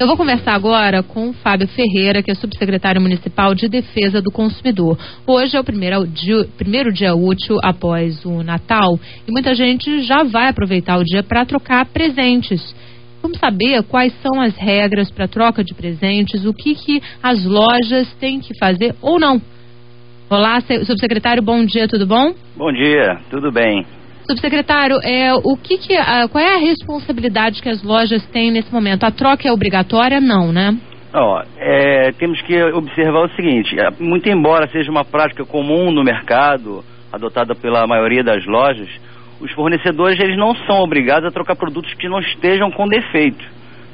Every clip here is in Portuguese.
Eu vou conversar agora com o Fábio Ferreira, que é subsecretário municipal de Defesa do Consumidor. Hoje é o primeiro dia, primeiro dia útil após o Natal e muita gente já vai aproveitar o dia para trocar presentes. Vamos saber quais são as regras para troca de presentes, o que, que as lojas têm que fazer ou não. Olá, subsecretário, bom dia, tudo bom? Bom dia, tudo bem. Subsecretário, é, o que, que qual é a responsabilidade que as lojas têm nesse momento? A troca é obrigatória? Não, né? Ó, é, temos que observar o seguinte: é, muito embora seja uma prática comum no mercado, adotada pela maioria das lojas, os fornecedores eles não são obrigados a trocar produtos que não estejam com defeito.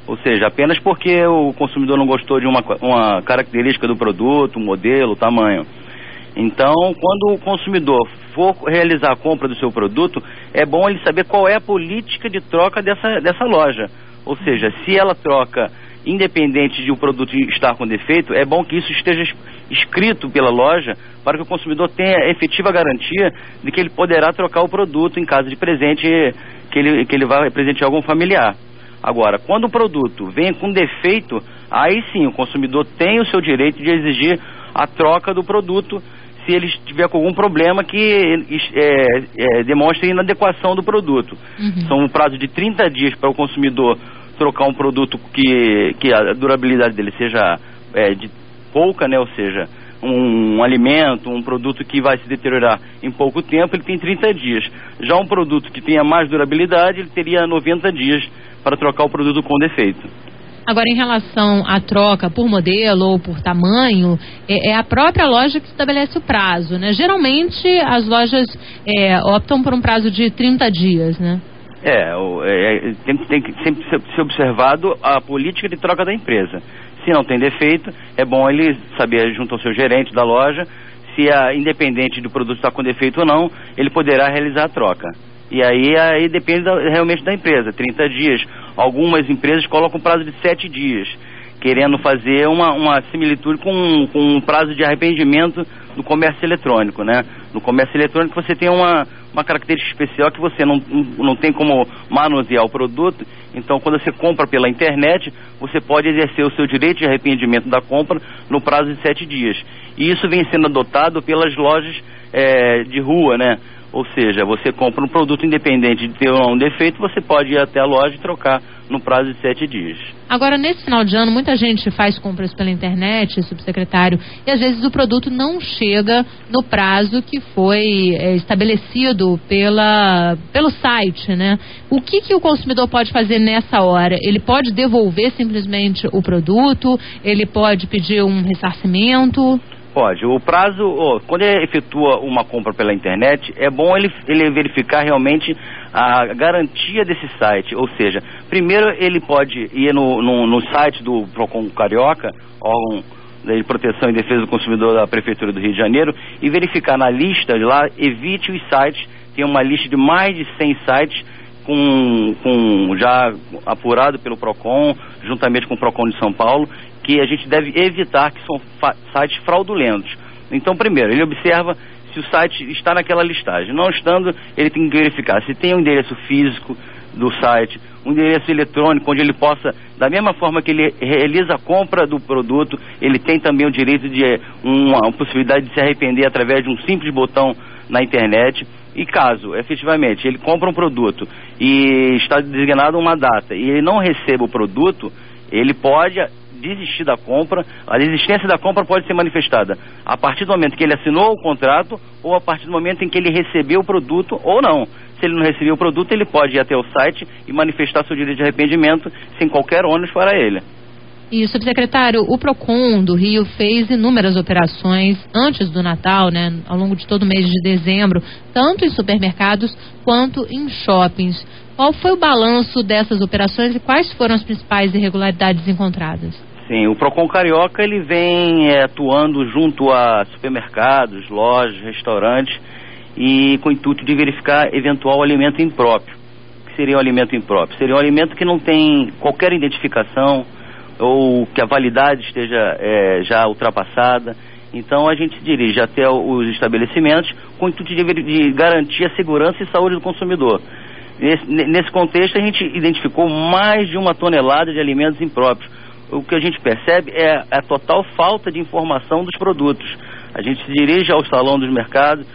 Ou seja, apenas porque o consumidor não gostou de uma, uma característica do produto, modelo, tamanho. Então, quando o consumidor for realizar a compra do seu produto, é bom ele saber qual é a política de troca dessa, dessa loja. Ou seja, se ela troca independente de o produto estar com defeito, é bom que isso esteja escrito pela loja para que o consumidor tenha efetiva garantia de que ele poderá trocar o produto em caso de presente que ele, que ele vai presentear algum familiar. Agora, quando o produto vem com defeito, aí sim o consumidor tem o seu direito de exigir a troca do produto se ele estiver com algum problema que é, é, demonstre inadequação do produto. Uhum. São um prazo de 30 dias para o consumidor trocar um produto que, que a durabilidade dele seja é, de pouca, né? ou seja, um, um, alimento, um produto que vai se deteriorar em pouco tempo, ele tem 30 dias. Já um produto que tenha mais durabilidade, ele teria 90 dias para trocar o produto com defeito. Agora, em relação à troca por modelo ou por tamanho, é, é a própria loja que estabelece o prazo, né? Geralmente, as lojas é, optam por um prazo de 30 dias, né? É, é, tem, tem que sempre ser observado a política de troca da empresa. Se não tem defeito, é bom ele saber junto ao seu gerente da loja se a, independente do produto estar com defeito ou não, ele poderá realizar a troca. E aí, aí depende da, realmente da empresa, 30 dias. Algumas empresas colocam prazo de 7 dias, querendo fazer uma, uma similitude com, com um prazo de arrependimento no comércio eletrônico, né? No comércio eletrônico você tem uma, uma característica especial que você não, não tem como manusear o produto, então quando você compra pela internet, você pode exercer o seu direito de arrependimento da compra no prazo de sete dias. E isso vem sendo adotado pelas lojas é, de rua, né? Ou seja, você compra um produto independente de ter ou não um defeito, você pode ir até a loja e trocar no prazo de sete dias. Agora, nesse final de ano, muita gente faz compras pela internet, subsecretário, e às vezes o produto não chega no prazo que foi é, estabelecido pela, pelo site, né? O que, que o consumidor pode fazer nessa hora? Ele pode devolver simplesmente o produto? Ele pode pedir um ressarcimento? Pode. O prazo, oh, quando ele efetua uma compra pela internet, é bom ele, ele verificar realmente a garantia desse site. Ou seja, primeiro ele pode ir no, no, no site do Procon Carioca, órgão de proteção e defesa do consumidor da Prefeitura do Rio de Janeiro, e verificar na lista de lá, evite os sites, tem uma lista de mais de 100 sites com, com já apurado pelo PROCON, juntamente com o PROCON de São Paulo, que a gente deve evitar que são sites fraudulentos. Então, primeiro, ele observa se o site está naquela listagem. Não estando, ele tem que verificar se tem um endereço físico do site, um endereço eletrônico onde ele possa, da mesma forma que ele realiza a compra do produto, ele tem também o direito de uma, uma possibilidade de se arrepender através de um simples botão na internet. E caso, efetivamente, ele compra um produto e está designado uma data e ele não receba o produto, ele pode desistir da compra, a desistência da compra pode ser manifestada a partir do momento que ele assinou o contrato ou a partir do momento em que ele recebeu o produto ou não. Se ele não recebeu o produto, ele pode ir até o site e manifestar seu direito de arrependimento sem qualquer ônus para ele. E, subsecretário, o PROCON do Rio fez inúmeras operações antes do Natal, né, ao longo de todo o mês de dezembro, tanto em supermercados quanto em shoppings. Qual foi o balanço dessas operações e quais foram as principais irregularidades encontradas? Sim, o Procon Carioca ele vem é, atuando junto a supermercados, lojas, restaurantes e com o intuito de verificar eventual alimento impróprio. O que seria um alimento impróprio? Seria um alimento que não tem qualquer identificação ou que a validade esteja é, já ultrapassada. Então a gente dirige até os estabelecimentos com o intuito de, de garantir a segurança e saúde do consumidor. Nesse, nesse contexto, a gente identificou mais de uma tonelada de alimentos impróprios, o que a gente percebe é a total falta de informação dos produtos. A gente se dirige ao salão dos mercados,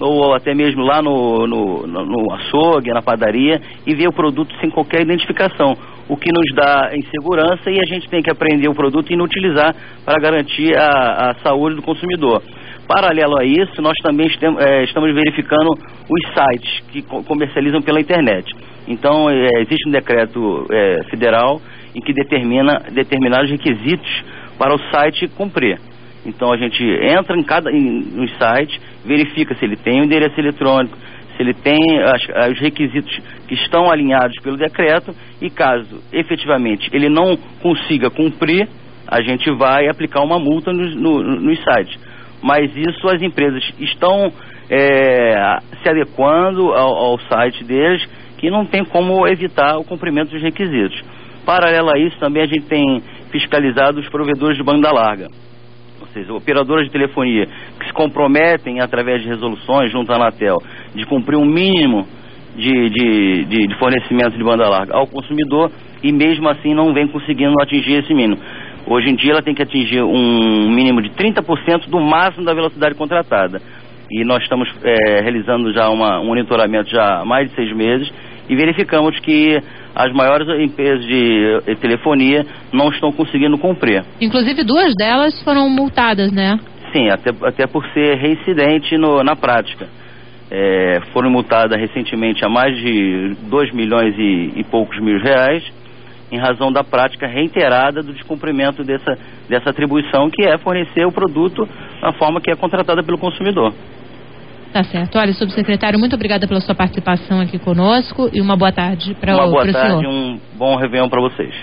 ou até mesmo lá no, no, no, açougue, na padaria, e vê o produto sem qualquer identificação, o que nos dá insegurança e a gente tem que aprender o produto e inutilizar para garantir a, a saúde do consumidor. Paralelo a isso, nós também é, estamos verificando os sites que comercializam pela internet. Então, é, existe um decreto é, federal em que determina determinados requisitos para o site cumprir. Então, a gente entra em cada em, no site, verifica se ele tem o endereço eletrônico, se ele tem as, os requisitos que estão alinhados pelo decreto e caso efetivamente ele não consiga cumprir, a gente vai aplicar uma multa nos no, no sites. Mas isso as empresas estão é, se adequando ao, ao site deles que não tem como evitar o cumprimento dos requisitos. Paralelo a isso, também a gente tem fiscalizado os provedores de banda larga, ou seja, operadoras de telefonia que se comprometem através de resoluções junto à Anatel de cumprir um mínimo de, de, de, de fornecimento de banda larga ao consumidor e mesmo assim não vem conseguindo atingir esse mínimo. Hoje em dia ela tem que atingir um mínimo de 30% do máximo da velocidade contratada. E nós estamos é, realizando já uma, um monitoramento já há mais de seis meses e verificamos que as maiores empresas de telefonia não estão conseguindo cumprir. Inclusive duas delas foram multadas, né? Sim, até, até por ser reincidente no, na prática. É, foram multadas recentemente a mais de 2 milhões e, e, poucos mil reais, em razão da prática reiterada do descumprimento dessa, dessa atribuição, que é fornecer o produto na forma que é contratada pelo consumidor. Tá certo. Olha, subsecretário, muito obrigada pela sua participação aqui conosco e uma boa tarde para o senhor. Uma boa tarde e um bom Réveillon para vocês.